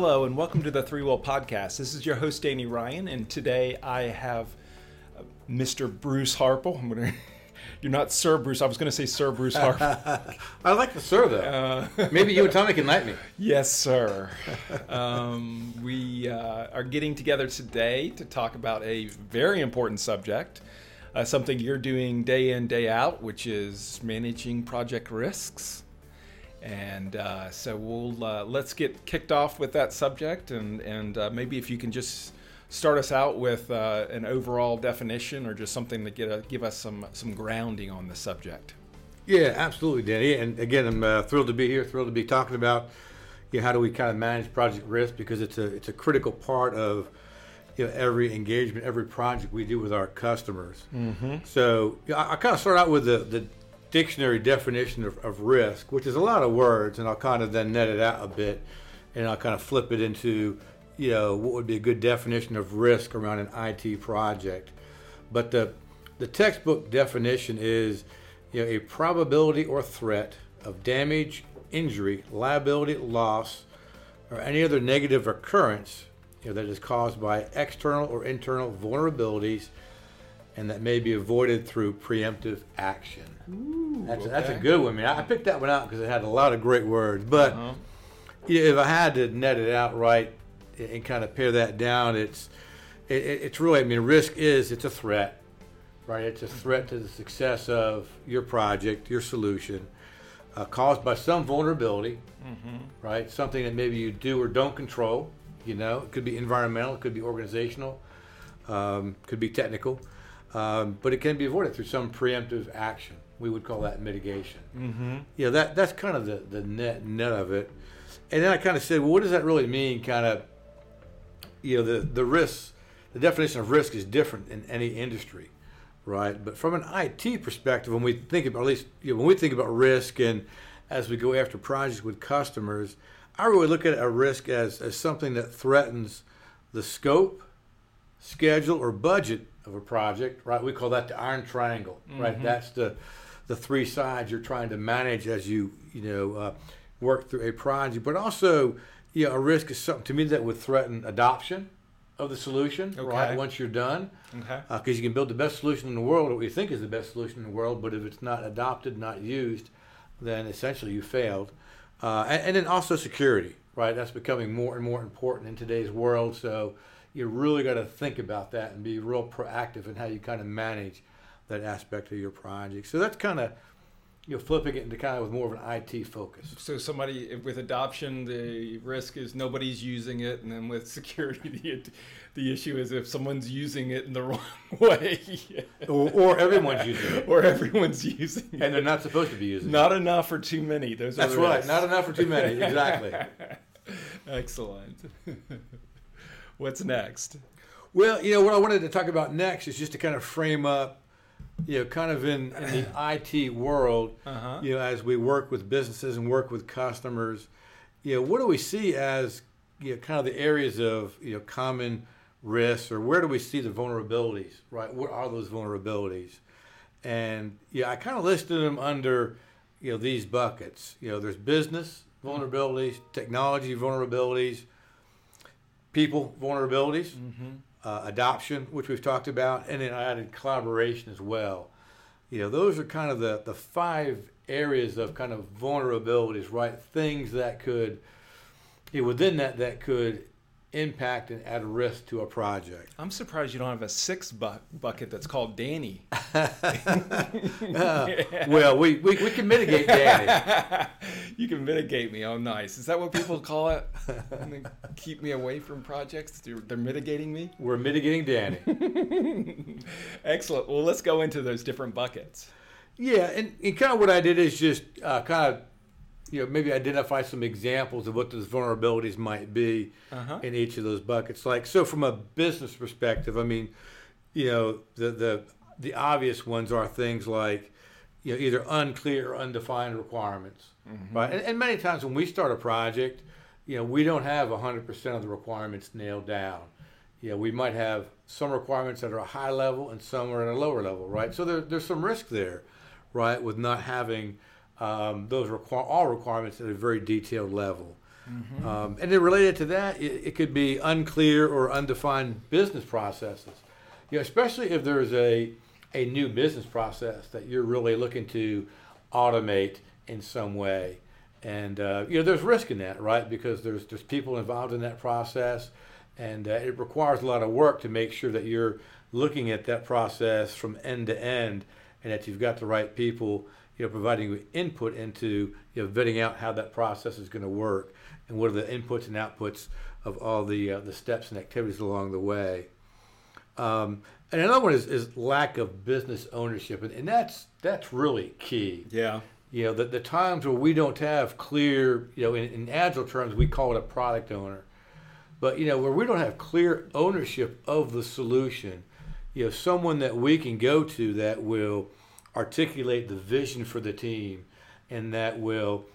Hello, and welcome to the ThreeWill Podcast. This is your host, Danny Ryan, and today I have uh, Mr. Bruce Harple. I'm gonna. You're not Sir Bruce. I was going to say Sir Bruce Harple. I like the sir though. Uh, Maybe you and Tommy can knight me. yes, sir. Um, we uh, are getting together today to talk about a very important subject, uh, something you're doing day in, day out, which is managing project risks. And uh, so we'll uh, let's get kicked off with that subject, and and uh, maybe if you can just start us out with uh, an overall definition or just something to get a, give us some some grounding on the subject. Yeah, absolutely, Danny. And again, I'm uh, thrilled to be here. Thrilled to be talking about you know, how do we kind of manage project risk because it's a it's a critical part of you know every engagement, every project we do with our customers. Mm-hmm. So you know, I, I kind of start out with the the dictionary definition of, of risk, which is a lot of words, and I'll kind of then net it out a bit, and I'll kind of flip it into you know what would be a good definition of risk around an IT project. But the the textbook definition is you know a probability or threat of damage, injury, liability, loss, or any other negative occurrence you know, that is caused by external or internal vulnerabilities and that may be avoided through preemptive action. Ooh, That's, that's a good one. I mean, I picked that one out because it had a lot of great words. But Uh-huh. if I had to net it out right and kind of pare that down, it's it, it- it's really. I mean, risk is it's a threat, right? It's a threat to the success of your project, your solution, uh, caused by some vulnerability, right? Something that maybe you do or don't control. You know, it could be environmental, it could be organizational, um, could be technical, um, but it can be avoided through some preemptive action. We would call that mitigation. Mm-hmm. Yeah, that that's kind of the, the net net of it. And then I kind of said, well, what does that really mean? Kind of, you know, the the risks, the definition of risk is different in any industry, right? But from an IT perspective, when we think about at least you know, when we think about risk and as we go after projects with customers, I really look at a risk as as something that threatens the scope, schedule, or budget of a project, right? We call that the iron triangle, right? That's the the three sides you're trying to manage as you you know uh, work through a project. But also, you know, a risk is something to me that would threaten adoption of the solution, Okay. right? Once you're done, Okay. because you can build the best solution in the world, what you think is the best solution in the world, but if it's not adopted, not used, then essentially you failed. Uh, and, and then also security, right? That's becoming more and more important in today's world. So you really got to think about that and be real proactive in how you kind of manage that aspect of your project. So that's kind of you know flipping it into kind of with more of an IT focus. So somebody with adoption, the risk is nobody's using it, and then with security, the the issue is if someone's using it in the wrong way, Or, or everyone's using it, or everyone's using it. and they're not supposed to be using it. Not enough or too many. Those are That's right. risks. Not enough or too many. Exactly. Excellent. What's next? Well, you know what I wanted to talk about next is just to kind of frame up, you know, kind of in, in the IT world, Uh-huh. you know, as we work with businesses and work with customers, you know, what do we see as you know, kind of the areas of you know common risks, or where do we see the vulnerabilities? Right, what are those vulnerabilities? And yeah, I kind of listed them under you know these buckets. You know, there's business vulnerabilities, technology vulnerabilities, people vulnerabilities uh, adoption, which we've talked about, and then I added collaboration as well. You know, those are kind of the, the five areas of kind of vulnerabilities, right? Things that could, you know, within that, that could impact and add risk to a project. I'm surprised you don't have a sixth bu- bucket that's called Danny. Uh, well, we, we, we can mitigate Danny. you can mitigate me. Oh, nice. Is that what people call it? Keep me away from projects. They're, they're mitigating me. We're mitigating Danny. Excellent. Well, let's go into those different buckets. Yeah, and, and kind of what I did is just uh, kind of, you know, maybe identify some examples of what those vulnerabilities might be Uh-huh. in each of those buckets. Like, so from a business perspective, I mean, you know, the the the obvious ones are things like, you know, either unclear or undefined requirements, right? And, and many times when we start a project, you know, we don't have 100% of the requirements nailed down. You know, we might have some requirements that are a high level and some are at a lower level, right? So there, there's some risk there, right, with not having um, those require all requirements at a very detailed level. Mm-hmm. Um, and then related to that, it, it, could be unclear or undefined business processes. You know, especially if there's a a new business process that you're really looking to automate in some way. And uh, you know, there's risk in that, right? Because there's there's people involved in that process, and uh, it requires a lot of work to make sure that you're looking at that process from end to end, and that you've got the right people, you know, providing input into you know vetting out how that process is going to work, and what are the inputs and outputs of all the uh, the steps and activities along the way. Um, and another one is, is lack of business ownership, and, and that's that's really key. Yeah you know, the, the times where we don't have clear, you know, in, in agile terms, we call it a product owner. But, you know, where we don't have clear ownership of the solution, you know, someone that we can go to that will articulate the vision for the team and that will,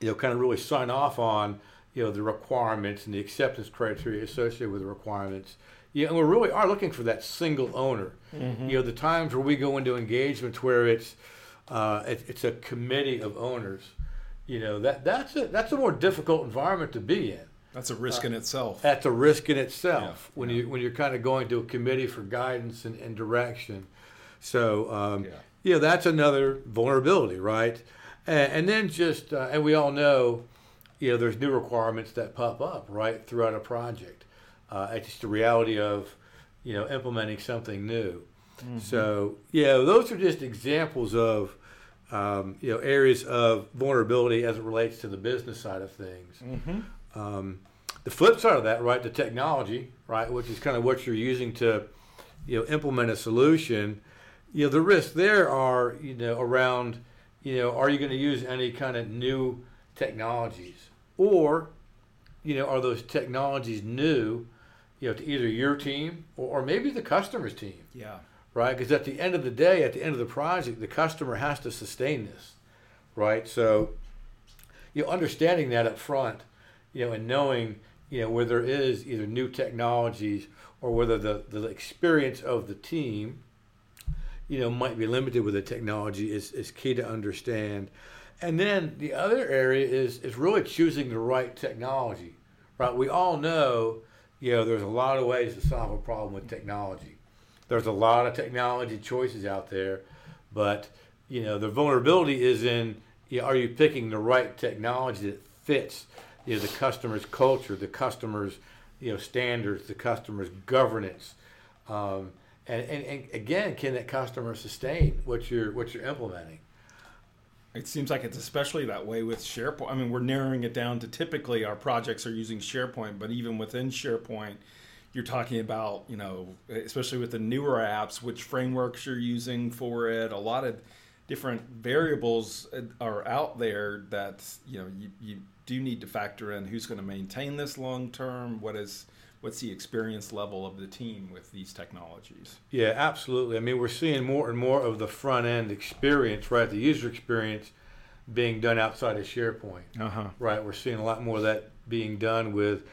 you know, kind of really sign off on, you know, the requirements and the acceptance criteria associated with the requirements. Yeah, and we really are looking for that single owner. Mm-hmm. You know, the times where we go into engagements where it's, uh, it, it's a committee of owners. You know that that's a that's a more difficult environment to be in. That's a risk uh, in itself. That's a risk in itself yeah, when yeah. you when you're kind of going to a committee for guidance and, and direction. So um, yeah. yeah, that's another vulnerability, right? And, and then just uh, and we all know, you know, there's new requirements that pop up right throughout a project. Uh, it's just the reality of, you know, implementing something new. Mm-hmm. So yeah, those are just examples of um, you know areas of vulnerability as it relates to the business side of things. Mm-hmm. Um, the flip side of that, right, the technology, right, which is kind of what you're using to you know implement a solution. You know, the risks there are you know around you know are you going to use any kind of new technologies or you know are those technologies new you know to either your team or, or maybe the customer's team yeah right? Because at the end of the day, at the end of the project, the customer has to sustain this, right? So, you know, understanding that up front, you know, and knowing, you know, where there is either new technologies or whether the, the experience of the team, you know, might be limited with the technology is, is key to understand. And then the other area is, is really choosing the right technology, right? We all know, you know, there's a lot of ways to solve a problem with technology there's a lot of technology choices out there, but you know the vulnerability is in you know, are you picking the right technology that fits you know the customer's culture, the customer's you know standards, the customer's governance, um, and, and, and again, can that customer sustain what you're what you're implementing? It seems like it's especially that way with SharePoint. I mean, we're narrowing it down to typically our projects are using SharePoint, but even within SharePoint, you're talking about, you know, especially with the newer apps, which frameworks you're using for it. A lot of different variables are out there that you know you, you do need to factor in who's going to maintain this long term. What is what's the experience level of the team with these technologies? Yeah, absolutely. I mean, we're seeing more and more of the front end experience, right? The user experience being done outside of SharePoint. Uh-huh. Right. We're seeing a lot more of that being done with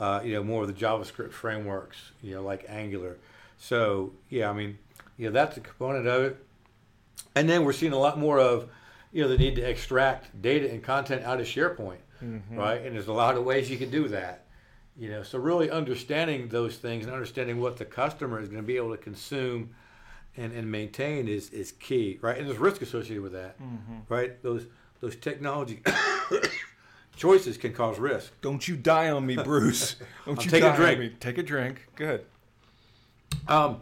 uh, you know, more of the JavaScript frameworks, you know, like Angular. So yeah, I mean, you know, that's a component of it. And then we're seeing a lot more of, you know, the need to extract data and content out of SharePoint, mm-hmm. right? And there's a lot of ways you can do that. You know, so really understanding those things and understanding what the customer is going to be able to consume and, and maintain is, is key, right? And there's risk associated with that, mm-hmm. right? Those those technology choices can cause risk. Don't you die on me, Bruce. Don't you take a drink. Take a drink. Good. Um,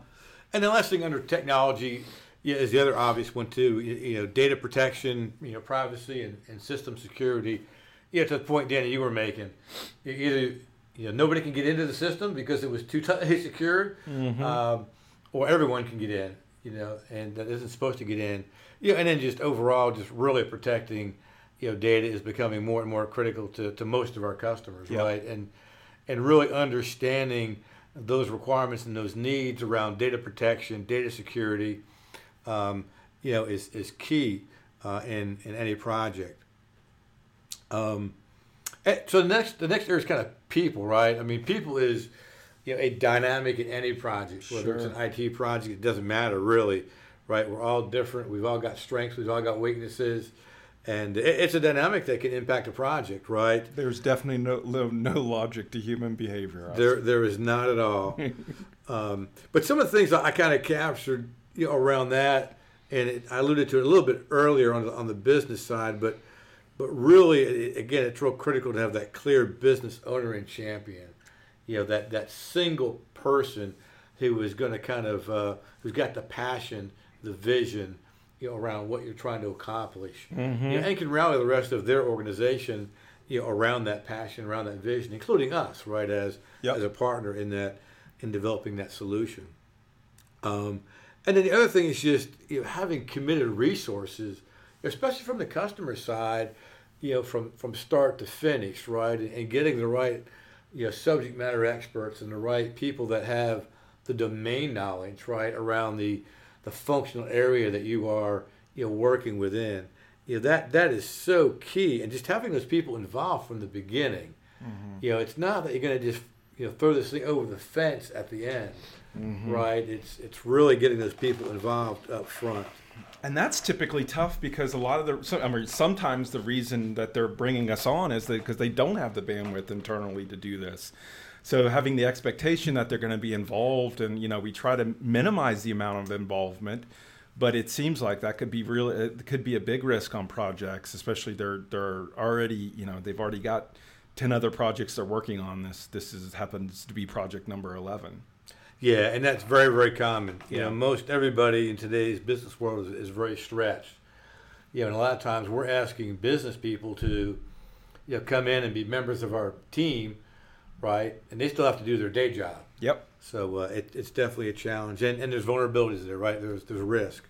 and the last thing under technology yeah, is the other obvious one too. You, you know, data protection, you know, privacy and, and system security. Yeah, to the point, Danny, you were making. Either you know nobody can get into the system because it was too tightly secured, mm-hmm. um, or everyone can get in. You know, and that isn't supposed to get in. Yeah, and then just overall, just really protecting you know, data is becoming more and more critical to, to most of our customers, yep. right? And and really understanding those requirements and those needs around data protection, data security, um, you know, is is key uh, in in any project. Um, eh, so the next the next area is kind of people, right? I mean, people is you know a dynamic in any project, whether sure. it's an IT project, it doesn't matter really, right? We're all different. We've all got strengths. We've all got weaknesses and it's a dynamic that can impact a project, right? There's definitely no no, no logic to human behavior. There, there is not at all. um, but some of the things I kind of captured you know, around that, and it, I alluded to it a little bit earlier on the, on the business side, but but really, it, again, it's real critical to have that clear business owner and champion. You know, that that single person who is going to kind of uh, who's got the passion, the vision, you know, around what you're trying to accomplish, Mm-hmm. you know, and can rally the rest of their organization, you know, around that passion, around that vision, including us, right, as Yep. as a partner in that in developing that solution. Um, and then the other thing is just you know, having committed resources, especially from the customer side, you know, from, from start to finish, right, and, and getting the right you know, subject matter experts and the right people that have the domain knowledge, right, around the the functional area that you are you know working within. You know, that that is so key, and just having those people involved from the beginning. Mm-hmm. You know, it's not that you're going to just you know throw this thing over the fence at the end, mm-hmm. right? It's it's really getting those people involved up front. And that's typically tough because a lot of the, so- I mean, sometimes the reason that they're bringing us on is that because they don't have the bandwidth internally to do this. So having the expectation that they're going to be involved, and you know, we try to minimize the amount of involvement, but it seems like that could be real. It could be a big risk on projects, especially they're they're already, you know, they've already got ten other projects they're working on. This this is happens to be project number eleven. Yeah, and that's very very common. You Yeah. know, most everybody in today's business world is, is very stretched. You know, and a lot of times we're asking business people to, you know, come in and be members of our team, right? And they still have to do their day job. Yep. So uh, it, it's definitely a challenge, and, and there's vulnerabilities there, right? There's there's risk.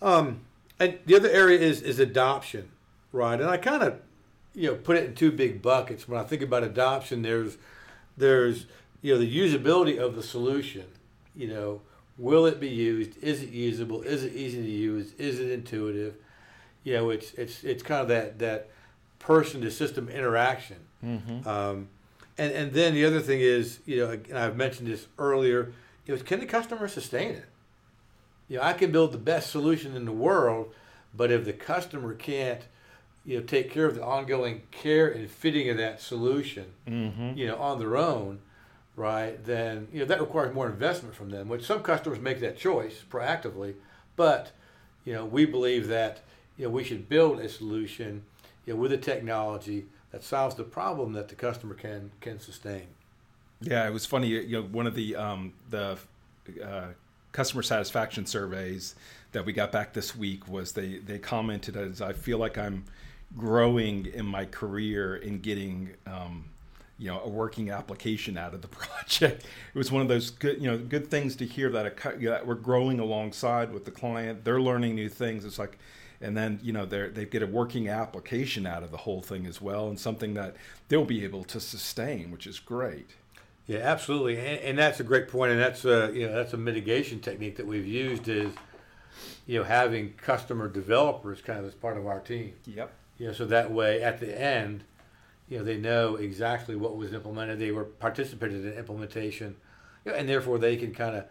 Um, and the other area is is adoption, right? And I kind of, you know, put it in two big buckets. When I think about adoption, there's there's you know the usability of the solution. You know, will it be used? Is it usable? Is it easy to use? Is it intuitive? You know, it's it's it's kind of that that person to system interaction. Mm-hmm. Um, and and then the other thing is, you know, and I've mentioned this earlier, you know, can the customer sustain it? You know, I can build the best solution in the world, but if the customer can't, you know, take care of the ongoing care and fitting of that solution, Mm-hmm. you know, on their own, right, then you know that requires more investment from them. Which some customers make that choice proactively, but you know, we believe that you know we should build a solution, you know, with a technology that solves the problem that the customer can can sustain. Yeah, it was funny. You know, one of the um, the uh, customer satisfaction surveys that we got back this week was they they commented as I feel like I'm growing in my career in getting um, you know a working application out of the project. It was one of those good you know good things to hear that, a, that we're growing alongside with the client. They're learning new things. It's like. And then you know they they get a working application out of the whole thing as well, and something that they'll be able to sustain, which is great. Yeah, absolutely, and, and that's a great point, and that's a you know that's a mitigation technique that we've used is you know having customer developers kind of as part of our team. Yep. You know, so that way at the end, you know, they know exactly what was implemented. They were participated in implementation, you know, and therefore they can kind of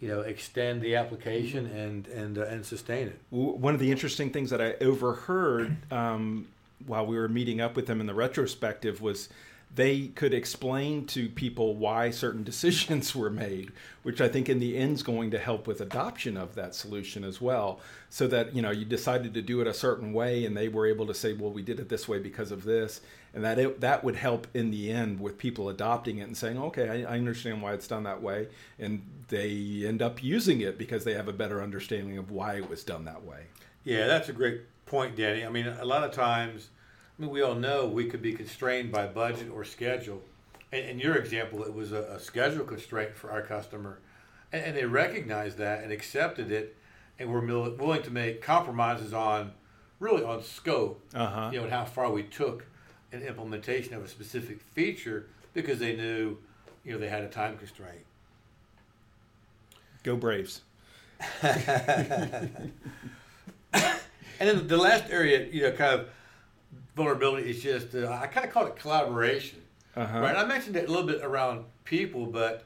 you know extend the application and and uh, and sustain it. One of the interesting things that I overheard um, while we were meeting up with them in the retrospective was they could explain to people why certain decisions were made, which I think in the end is going to help with adoption of that solution as well. So that you know you decided to do it a certain way, and they were able to say, "Well, we did it this way because of this," and that it, that would help in the end with people adopting it and saying, "Okay, I, I understand why it's done that way," and they end up using it because they have a better understanding of why it was done that way. Yeah, that's a great point, Danny. I mean, a lot of times, I mean, we all know we could be constrained by budget or schedule. And in your example, it was a, a schedule constraint for our customer, and, and they recognized that and accepted it, and were mil- willing to make compromises on, really on scope, Uh-huh. you know, and how far we took an implementation of a specific feature because they knew, you know, they had a time constraint. Go Braves. And then the last area, you know, kind of vulnerability is just, uh, I kind of call it collaboration. Uh-huh. Right. I mentioned it a little bit around people, but,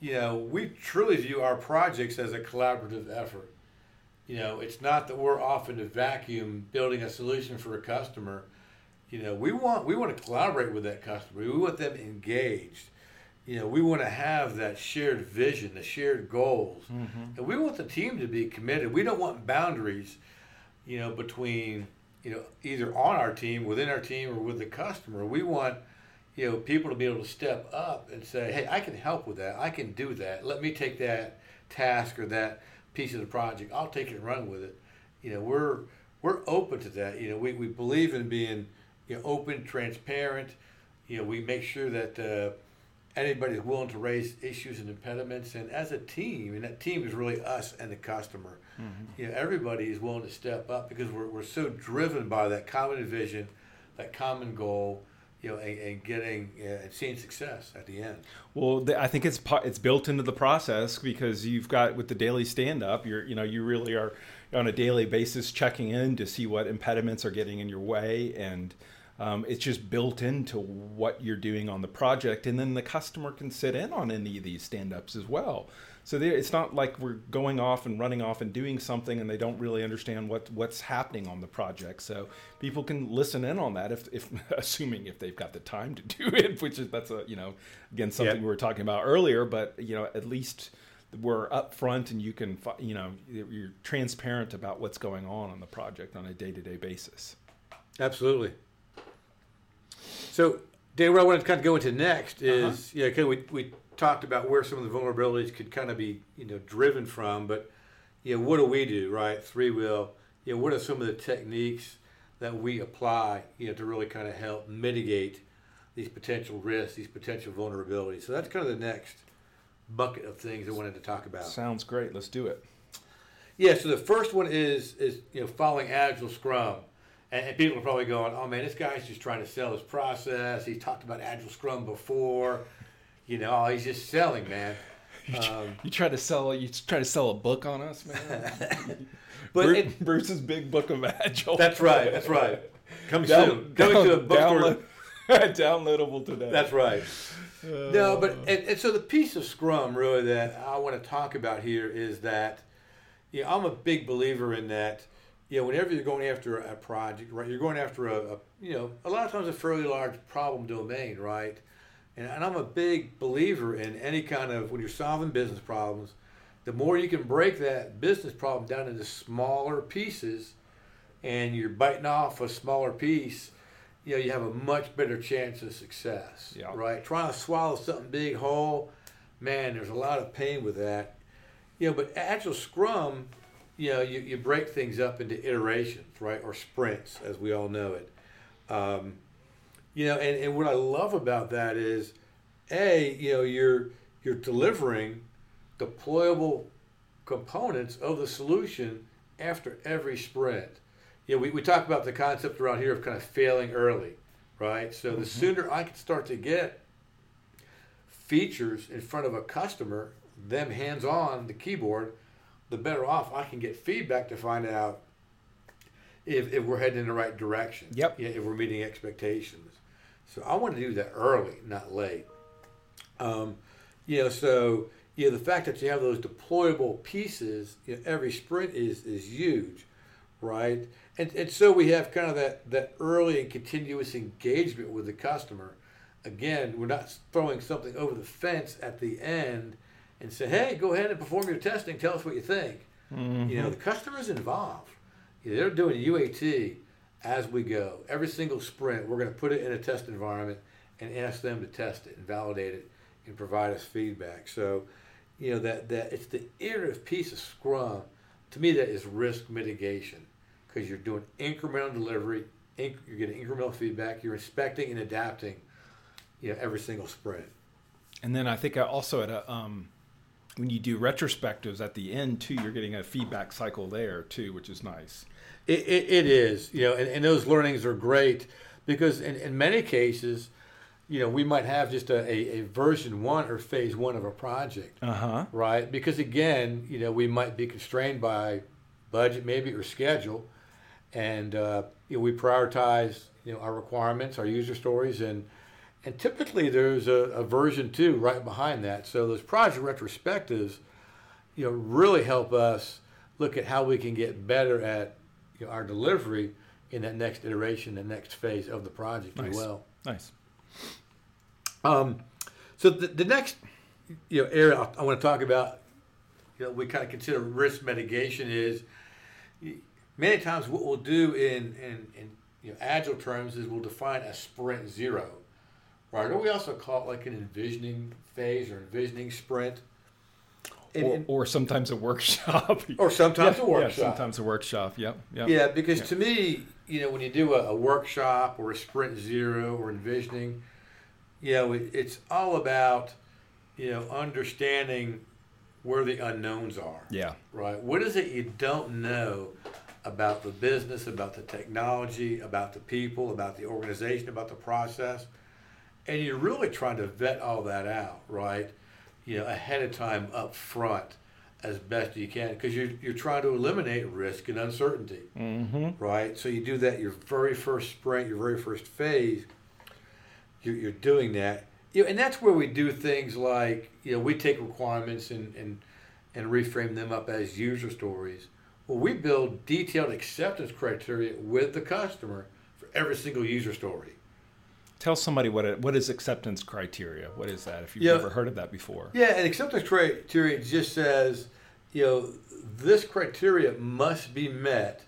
you know, we truly view our projects as a collaborative effort. You know, it's not that we're off in a vacuum building a solution for a customer. You know, we want we want to collaborate with that customer. We want them engaged. You know, we want to have that shared vision, the shared goals, Mm-hmm. and we want the team to be committed. We don't want boundaries, you know, between you know either on our team, within our team, or with the customer. We want you know people to be able to step up and say, "Hey, I can help with that. I can do that. Let me take that task or that piece of the project. I'll take it and run with it." You know, we're we're open to that. You know, we, we believe in being you know open, transparent. You know, we make sure that uh, anybody's willing to raise issues and impediments, and as a team, and that team is really us and the customer. You know, everybody is willing to step up because we're, we're so driven by that common vision, that common goal, you know, and, and getting uh, and seeing success at the end. Well, th- I think it's it's built into the process because you've got with the daily stand up, you're you know you really are on a daily basis checking in to see what impediments are getting in your way, and um, it's just built into what you're doing on the project, and then the customer can sit in on any of these stand ups as well. So there, it's not like we're going off and running off and doing something, and they don't really understand what what's happening on the project. So people can listen in on that if, if assuming if they've got the time to do it, which is that's a you know again something Yep. we were talking about earlier. But you know at least we're upfront and you can you know you're transparent about what's going on on the project on a day to day basis. Absolutely. So, Dave, what I wanted to kind of go into next uh-huh. is, yeah, okay, we, we talked about where some of the vulnerabilities could kind of be, you know, driven from, but, you know, what do we do, right? ThreeWill, you know, what are some of the techniques that we apply, you know, to really kind of help mitigate these potential risks, these potential vulnerabilities? So that's kind of the next bucket of things I wanted to talk about. Sounds great. Let's do it. Yeah, so the first one is is you know following Agile Scrum, and, and people are probably going, "Oh man, this guy's just trying to sell his process. He's talked about Agile Scrum before, you know. Oh, he's just selling, man." Um, You try to sell you try to sell a book on us, man. but Bru- it, Bruce's big book of agile. that's right. That's right. Coming Down- soon. Coming to a down- bookstore. download- downloadable today. That's right. Uh, No, but and, and so the piece of Scrum really that I want to talk about here is that, you know, I'm a big believer in that. You know, whenever you're going after a project, right, you're going after a, a you know, a lot of times a fairly large problem domain, right? And, and I'm a big believer in any kind of when you're solving business problems, the more you can break that business problem down into smaller pieces, and you're biting off a smaller piece, you know, you have a much better chance of success. Yeah. Right? Trying to swallow something big whole, man, there's a lot of pain with that. You know, but Agile Scrum, you know, you, you break things up into iterations, right? Or sprints, as we all know it. Um, you know, and, and what I love about that is, A, you know, you're you're delivering deployable components of the solution after every sprint. You know, we, we talk about the concept around here of kind of failing early, right? So the mm-hmm. sooner I can start to get features in front of a customer, them hands on the keyboard, the better off I can get feedback to find out if, if we're heading in the right direction. Yep. Yeah, if we're meeting expectations. So I want to do that early, not late. Um, you know, so you know the fact that you have those deployable pieces, you know, every sprint is is huge, right? And and so we have kind of that that early and continuous engagement with the customer. Again, we're not throwing something over the fence at the end and say, "Hey, go ahead and perform your testing. Tell us what you think." You know, the customer's involved. You know, they're doing UAT as we go. Every single sprint, we're going to put it in a test environment and ask them to test it and validate it and provide us feedback. So, you know, that, that it's the iterative piece of Scrum. To me, that is risk mitigation because you're doing incremental delivery, inc- you're getting incremental feedback, you're inspecting and adapting, you know, every single sprint. And then I think I also at a um, when you do retrospectives at the end too, you're getting a feedback cycle there too, which is nice. It, it, it is, you know, and, and those learnings are great because in, in many cases, you know, we might have just a, a, a version one or phase one of a project, Uh huh. right? Because again, you know, we might be constrained by budget maybe or schedule, and uh, you know, we prioritize you know our requirements, our user stories, and and typically there's a, a version two right behind that. So those project retrospectives, you know, really help us look at how we can get better at you know, our delivery in that next iteration, the next phase of the project Nice. as well. Nice. Um, so the, the next you know area I, I want to talk about, you know, we kind of consider risk mitigation is many times what we'll do in in, in you know, agile terms is we'll define a sprint zero, right? Or we also call it like an envisioning phase or envisioning sprint. And- Or, and- or sometimes a workshop. or sometimes Yeah, a yeah, workshop. sometimes a workshop. Yep. Yep. Yeah, because Yeah. to me, you know, when you do a, a workshop or a sprint zero or envisioning, you know, it, it's all about, you know, understanding where the unknowns are, Yeah. right? What is it you don't know about the business, about the technology, about the people, about the organization, about the process? And you're really trying to vet all that out, right? You know, ahead of time up front as best you can because you're, you're trying to eliminate risk and uncertainty Mm-hmm. right? So you do that your very first sprint, your very first phase. You're, you're doing that, you know, and that's where we do things like you know we take requirements and and and reframe them up as user stories. Well, we build detailed acceptance criteria with the customer for every single user story. Tell somebody what it, what is acceptance criteria. What is that? If you've Yeah. never heard of that before. Yeah, and acceptance criteria just says, you know, this criteria must be met,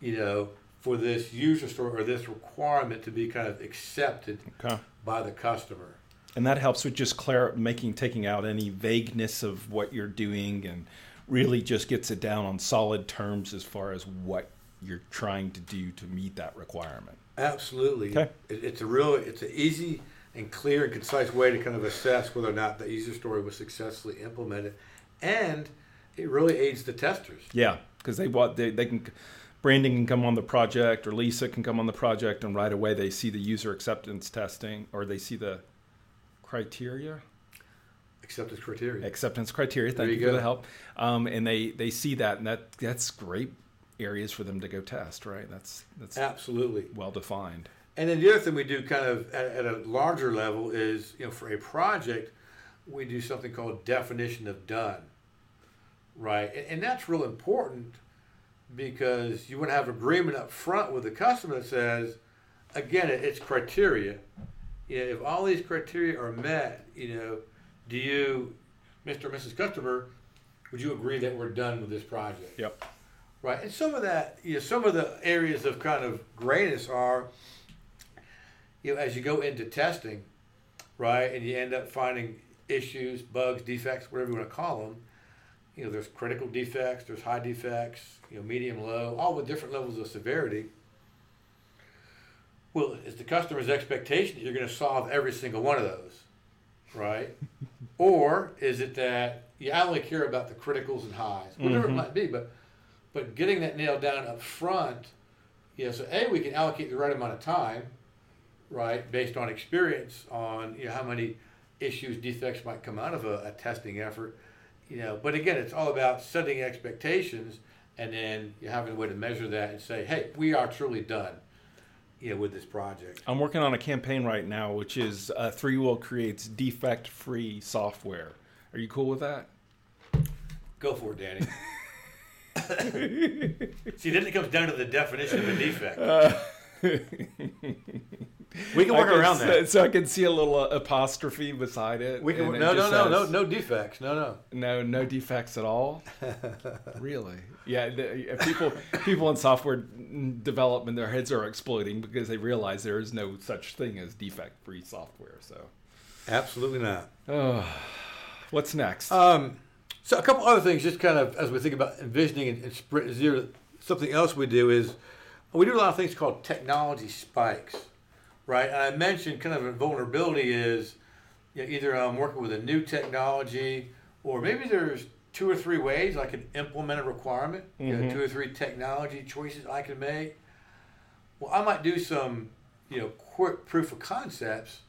you know, for this user story or this requirement to be kind of accepted Okay. by the customer. And that helps with just clar- making taking out any vagueness of what you're doing and really just gets it down on solid terms as far as what you're trying to do to meet that requirement. Absolutely. Okay. It, it's a real, it's an easy and clear and concise way to kind of assess whether or not the user story was successfully implemented, and it really aids the testers. Yeah, because they want they, they can Brandon can come on the project or Lisa can come on the project and right away they see the user acceptance testing or they see the criteria Acceptance criteria. acceptance criteria. Thank There you, you for the help. Um, and they they see that and that that's great areas for them to go test. Right. That's that's Absolutely. well defined. And then the other thing we do kind of at, at a larger level is, you know, for a project, we do something called definition of done, right? And, and that's real important because you want to have agreement up front with the customer that says, again, it, it's criteria. You know, if all these criteria are met, you know, do you, Mr. or Mrs. Customer, would you agree that we're done with this project? Yep. Right, and some of that, you know, some of the areas of kind of grayness are, you know, as you go into testing, right, and you end up finding issues, bugs, defects, whatever you want to call them. You know, there's critical defects, there's high defects, you know, medium, low, all with different levels of severity. Well, it's the customer's expectation that you're going to solve every single one of those, right? or is it that you only care about the criticals and highs, whatever Mhm. it might be, but but getting that nailed down up front, you know, so a we can allocate the right amount of time, right, based on experience on you know how many issues, defects might come out of a, a testing effort, you know. But again, it's all about setting expectations and then you having a way to measure that and say, hey, we are truly done, you know, with this project. I'm working on a campaign right now, which is uh, ThreeWill creates defect-free software. Are you cool with that? Go for it, Danny. See, then it comes down to the definition of a defect. we can work can around s- that. So I can see a little uh, apostrophe beside it. We can, and it no, no, just no, no, no defects. No, no. No, no defects at all. really? Yeah. The, uh, people, people in software development, their heads are exploding because they realize there is no such thing as defect-free software. So, Absolutely not. oh, what's next? Um, so a couple other things, just kind of as we think about envisioning and, and sprint zero. Something else we do is we do a lot of things called technology spikes, right? And I mentioned kind of a vulnerability is you know, either I'm working with a new technology, or maybe there's two or three ways I can implement a requirement. You know, Mhm. two or three technology choices I can make. Well, I might do some, you know, quick proof of concepts,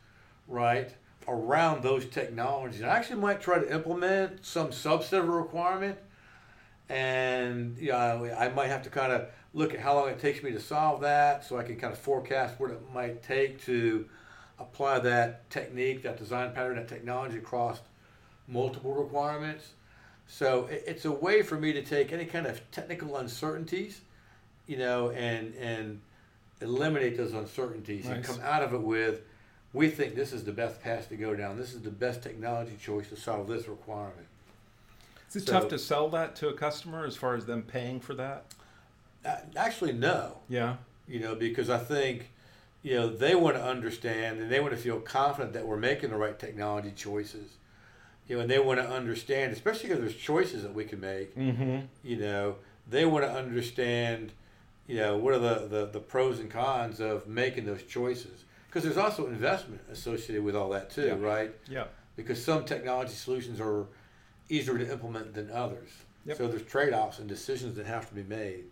right, around those technologies. I actually might try to implement some subset of a requirement, and you know, I might have to kind of look at how long it takes me to solve that, so I can kind of forecast what it might take to apply that technique, that design pattern, that technology across multiple requirements. So it, it's a way for me to take any kind of technical uncertainties, you know, and and eliminate those uncertainties and come out of it with, we think this is the best path to go down. This is the best technology choice to solve this requirement. Is it So- tough to sell that to a customer as far as them paying for that? Uh, Actually, no. Yeah. you know, because I think, you know, they want to understand and they want to feel confident that we're making the right technology choices. You know, and they want to understand, especially because there's choices that we can make. Mm-hmm. You know, they want to understand, you know, what are the, the, the pros and cons of making those choices. Because there's also investment associated with all that too, Yeah. right? Yeah. Because some technology solutions are easier to implement than others. Yep. So there's trade-offs and decisions that have to be made.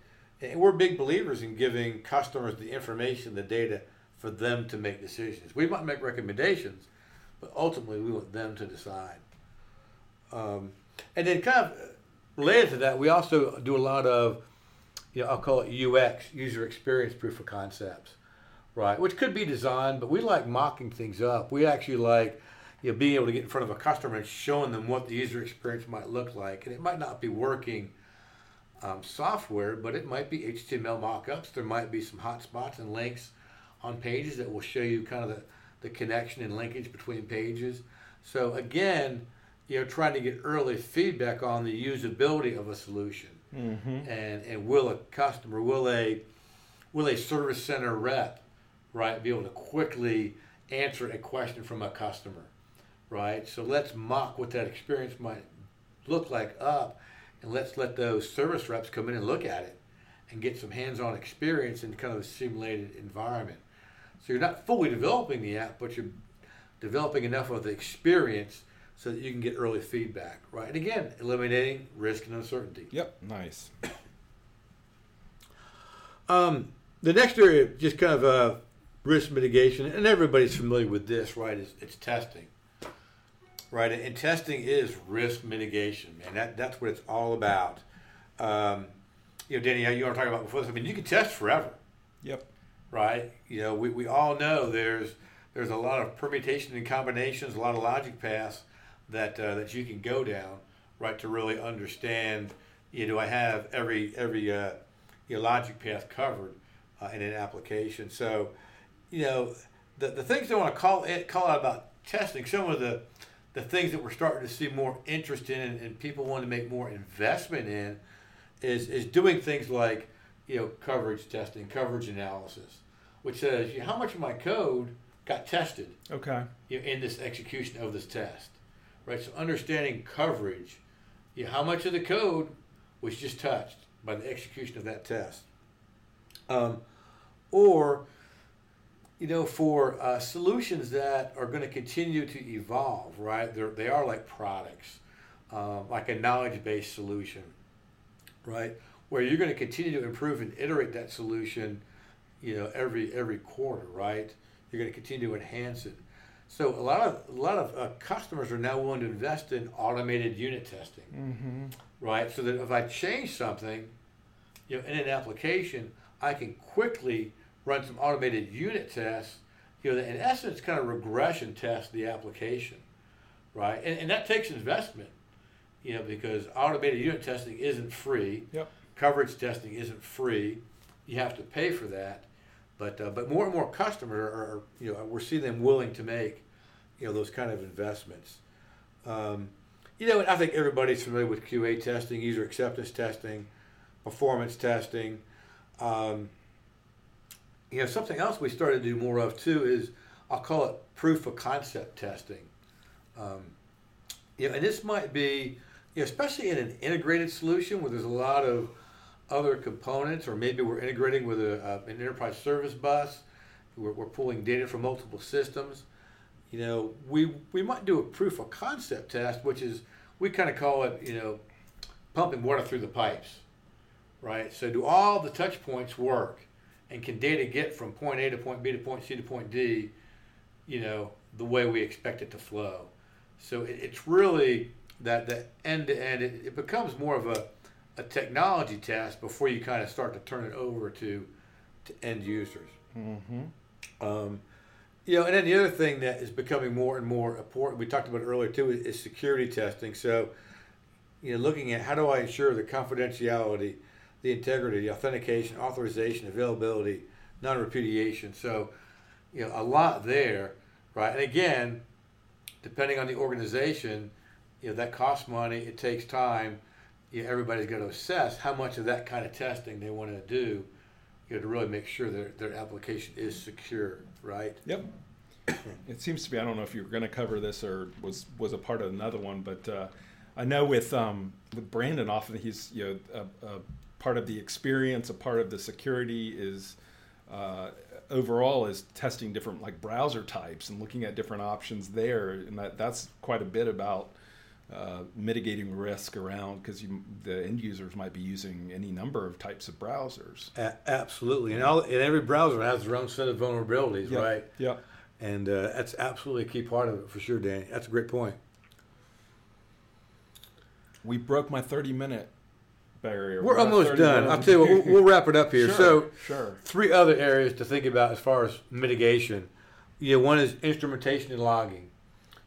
And we're big believers in giving customers the information, the data for them to make decisions. We might make recommendations, but ultimately we want them to decide. Um, and then kind of related to that, we also do a lot of, you know, I'll call it UX, user experience proof of concepts, right? Which could be design, but we like mocking things up. We actually like, you know, being able to get in front of a customer and showing them what the user experience might look like. And it might not be working um, software, but it might be HTML mockups. There might be some hotspots and links on pages that will show you kind of the, the connection and linkage between pages. So again, you know, trying to get early feedback on the usability of a solution, Mm-hmm. and and will a customer, will a will a service center rep, right, be able to quickly answer a question from a customer, right? So let's mock what that experience might look like up, and let's let those service reps come in and look at it, and get some hands-on experience in kind of a simulated environment. So you're not fully developing the app, but you're developing enough of the experience so that you can get early feedback, right? And again, eliminating risk and uncertainty. Yep. Nice. Um, the next area, just kind of uh, risk mitigation, and everybody's familiar with this, right? Is it's testing, right? And testing is risk mitigation, man. That that's what it's all about. Um, you know, Danny, you want to talk about before this? I mean, you can test forever, Yep. right? You know, we, we all know there's there's a lot of permutation and combinations, a lot of logic paths that uh, that you can go down, right, to really understand. You know, I have every every uh, you know, logic path covered uh, in an application. So, you know, the the things I want to call it call out about testing, some of the the things that we're starting to see more interest in and, and people want to make more investment in is is doing things like you know coverage testing, coverage analysis, which says you know, how much of my code got tested Okay. you know, in this execution of this test, right? So understanding coverage, you know, how much of the code was just touched by the execution of that test, um, or you know, for uh, solutions that are going to continue to evolve, right? They're, they are like products, um, like a knowledge-based solution, right? Where you're going to continue to improve and iterate that solution, you know, every every quarter, right? You're going to continue to enhance it. So a lot of a lot of uh, customers are now willing to invest in automated unit testing, Mm-hmm. right? So that if I change something, you know, in an application, I can quickly run some automated unit tests, you know, that in essence kind of regression test the application, right? And, and that takes investment, you know, because automated unit testing isn't free. Yep. Coverage testing isn't free. You have to pay for that. But, uh, but more and more customers are, are, you know, we're seeing them willing to make, you know, those kind of investments. Um, you know, I think everybody's familiar with QA testing, user acceptance testing, performance testing. Um, you know, something else we started to do more of too is I'll call it proof of concept testing. Um, you know, and this might be, you know, especially in an integrated solution where there's a lot of other components, or maybe we're integrating with a, uh, an enterprise service bus. We're, we're pulling data from multiple systems. You know, we we might do a proof of concept test, which is we kind of call it, you know, pumping water through the pipes, right? So do all the touch points work, and can data get from point A to point B to point C to point D, you know, the way we expect it to flow? So it, it's really that the end to end. It, it becomes more of a a technology test before you kind of start to turn it over to to end users. Mm-hmm. Um, you know, and then the other thing that is becoming more and more important, we talked about it earlier too, is, is security testing. So, you know, looking at how do I ensure the confidentiality, the integrity, the authentication, authorization, availability, non-repudiation. So, you know, a lot there, right? And again, depending on the organization, you know, that costs money. It takes time. You know, everybody's got to assess how much of that kind of testing they want to do, you know, to really make sure their their application is secure, right? Yep. it seems to be. I don't know if you were going to cover this or was was a part of another one, but uh, I know with um, with Brandon, often he's you know a, a, part of the experience, a part of the security is. Uh, overall is testing different like browser types and looking at different options there and that, that's quite a bit about uh, mitigating risk around because the end users might be using any number of types of browsers. A- absolutely, and, all, and every browser has their own set of vulnerabilities, yep. right? Yeah, and uh, that's absolutely a key part of it for sure, Danny. That's a great point. We broke my thirty-minute barrier. We're, We're almost done. I'll tell you what, we'll, we'll wrap it up here. Sure, so, sure. three other areas to think about as far as mitigation. Yeah, one is instrumentation and logging.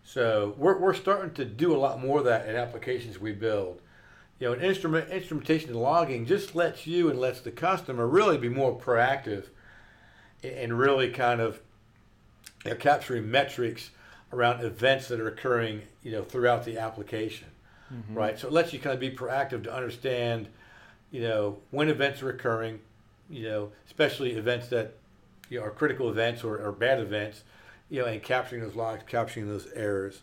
So we're, we're starting to do a lot more of that in applications we build. You know, an instrument instrumentation and logging just lets you and lets the customer really be more proactive and really kind of you know, capturing metrics around events that are occurring, you know, throughout the application, mm-hmm. right? So it lets you kind of be proactive to understand, you know, when events are occurring, you know, especially events that you know, are critical events or, or bad events, you know, and capturing those logs, capturing those errors.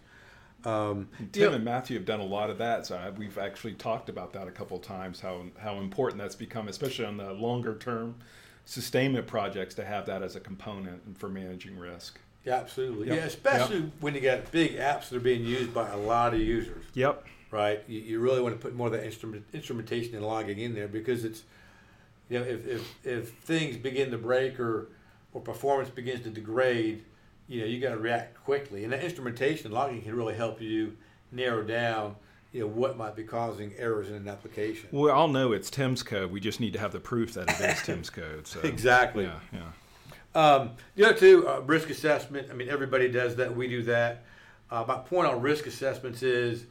Um, Tim you know, and Matthew have done a lot of that. So we've actually talked about that a couple of times. How how important that's become, especially on the longer term sustainment projects, to have that as a component for managing risk. Yeah, absolutely. Yep. Yeah, especially yep. when you got big apps that are being used by a lot of users. Yep. Right. You, you really want to put more of that instrument, instrumentation and logging in there because it's, you know, if, if, if things begin to break or or performance begins to degrade, you know, you got to react quickly. And that instrumentation and logging can really help you narrow down, you know, what might be causing errors in an application. We all know it's Tim's code. We just need to have the proof that it is Tim's code. So exactly. Yeah. Yeah. Um, the other two, uh, risk assessment. I mean, everybody does that. We do that. Uh, my point on risk assessments is,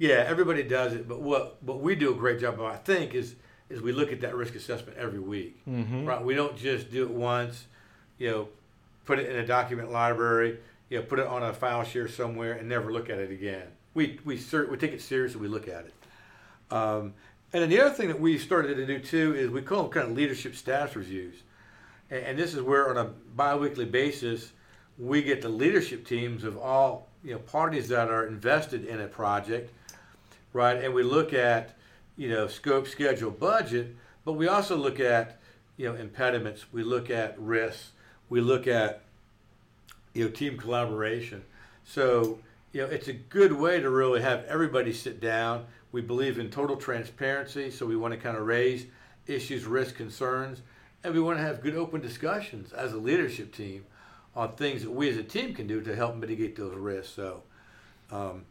yeah, everybody does it, but what what we do a great job of, I think, is is we look at that risk assessment every week. Mm-hmm. Right? We don't just do it once. You know, put it in a document library. You know, put it on a file share somewhere and never look at it again. We we we take it seriously. We look at it. Um, and then the other thing that we started to do too is we call them kind of leadership status reviews and this is where on a biweekly basis we get the leadership teams of all you know parties that are invested in a project right? And we look at you know scope schedule budget but we also look at you know impediments. We look at risks. We look at you know team collaboration. So you know it's a good way to really have everybody sit down. We believe in total transparency so we want to kind of raise issues risks concerns and we want to have good open discussions as a leadership team on things that we as a team can do to help mitigate those risks. So um,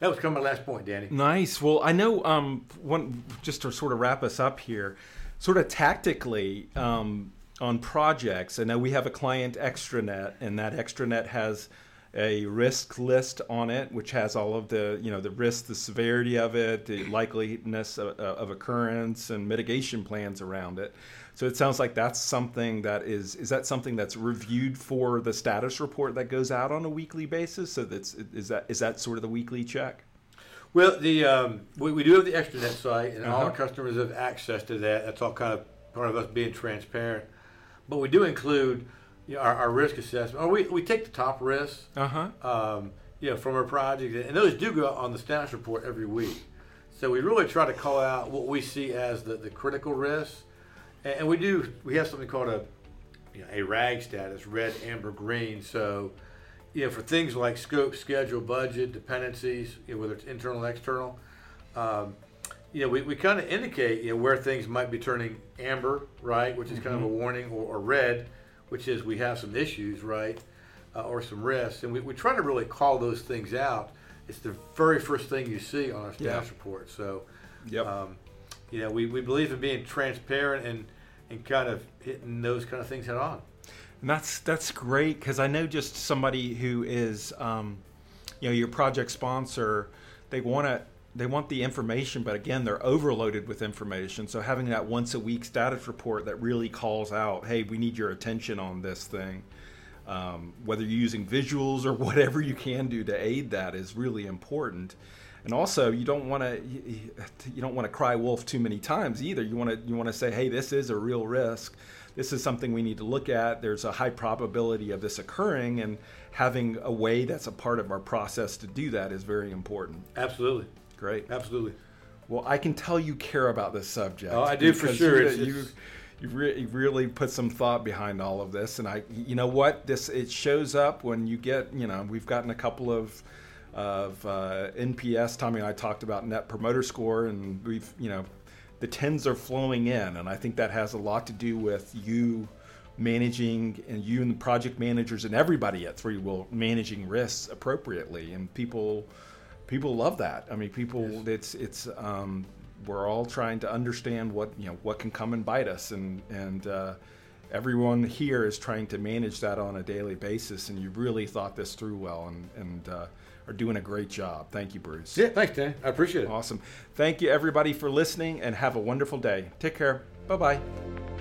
that was kind of my last point, Danny. Nice. Well, I know um, one just to sort of wrap us up here, sort of tactically um, on projects. I know we have a client extranet, and that extranet has a risk list on it, which has all of the you know the risk, the severity of it, the likeliness of, of occurrence, and mitigation plans around it. So it sounds like that's something that is is that something that's reviewed for the status report that goes out on a weekly basis. So that's is that is that sort of the weekly check. Well, the um, we, we do have the extranet site, and uh-huh. all our customers have access to that. That's all kind of part of us being transparent. But we do include you know, our, our, risk assessment. Or we, we take the top risks, uh-huh. um, you know, from our project, and those do go on the status report every week. So we really try to call out what we see as the, the critical risks and we do we have something called a you know, a rag status red amber green so you know for things like scope schedule budget dependencies you know, whether it's internal external um, you know we, we kind of indicate you know where things might be turning amber right which is mm-hmm. kind of a mm-hmm. warning or, or, red which is we have some issues right uh, or some risks and we, we try to really call those things out it's the very first thing you see on our staff yeah. report so yep. Um, you know we, we believe in being transparent and and kind of hitting those kind of things head on. And that's that's great because I know just somebody who is, um, you know, your project sponsor. They want to they want the information, but again, they're overloaded with information. So having that once a week status report that really calls out, hey, we need your attention on this thing. Um, whether you're using visuals or whatever you can do to aid that is really important. And also, you don't want to you don't want to cry wolf too many times either. You want to you want to say, hey, this is a real risk. This is something we need to look at. There's a high probability of this occurring, and having a way that's a part of our process to do that is very important. Absolutely. Great. Absolutely. Well, I can tell you care about this subject. Oh, I do for sure. You, It's- you, it's- you re- you really put some thought behind all of this, and I, you know what, this it shows up when you get, you know, we've gotten a couple of of uh, NPS. Tommy and I talked about Net Promoter Score, and we've, you know, the tens are flowing in, and I think that has a lot to do with you managing and you and the project managers and everybody at ThreeWill managing risks appropriately, and people people love that. I mean, people, it's it's um, we're all trying to understand what you know what can come and bite us, and and uh, everyone here is trying to manage that on a daily basis. And you really thought this through well, and and uh, are doing a great job. Thank you, Bruce. Yeah, thanks, Dan. I appreciate it. Awesome. Thank you, everybody, for listening, and have a wonderful day. Take care. Bye bye.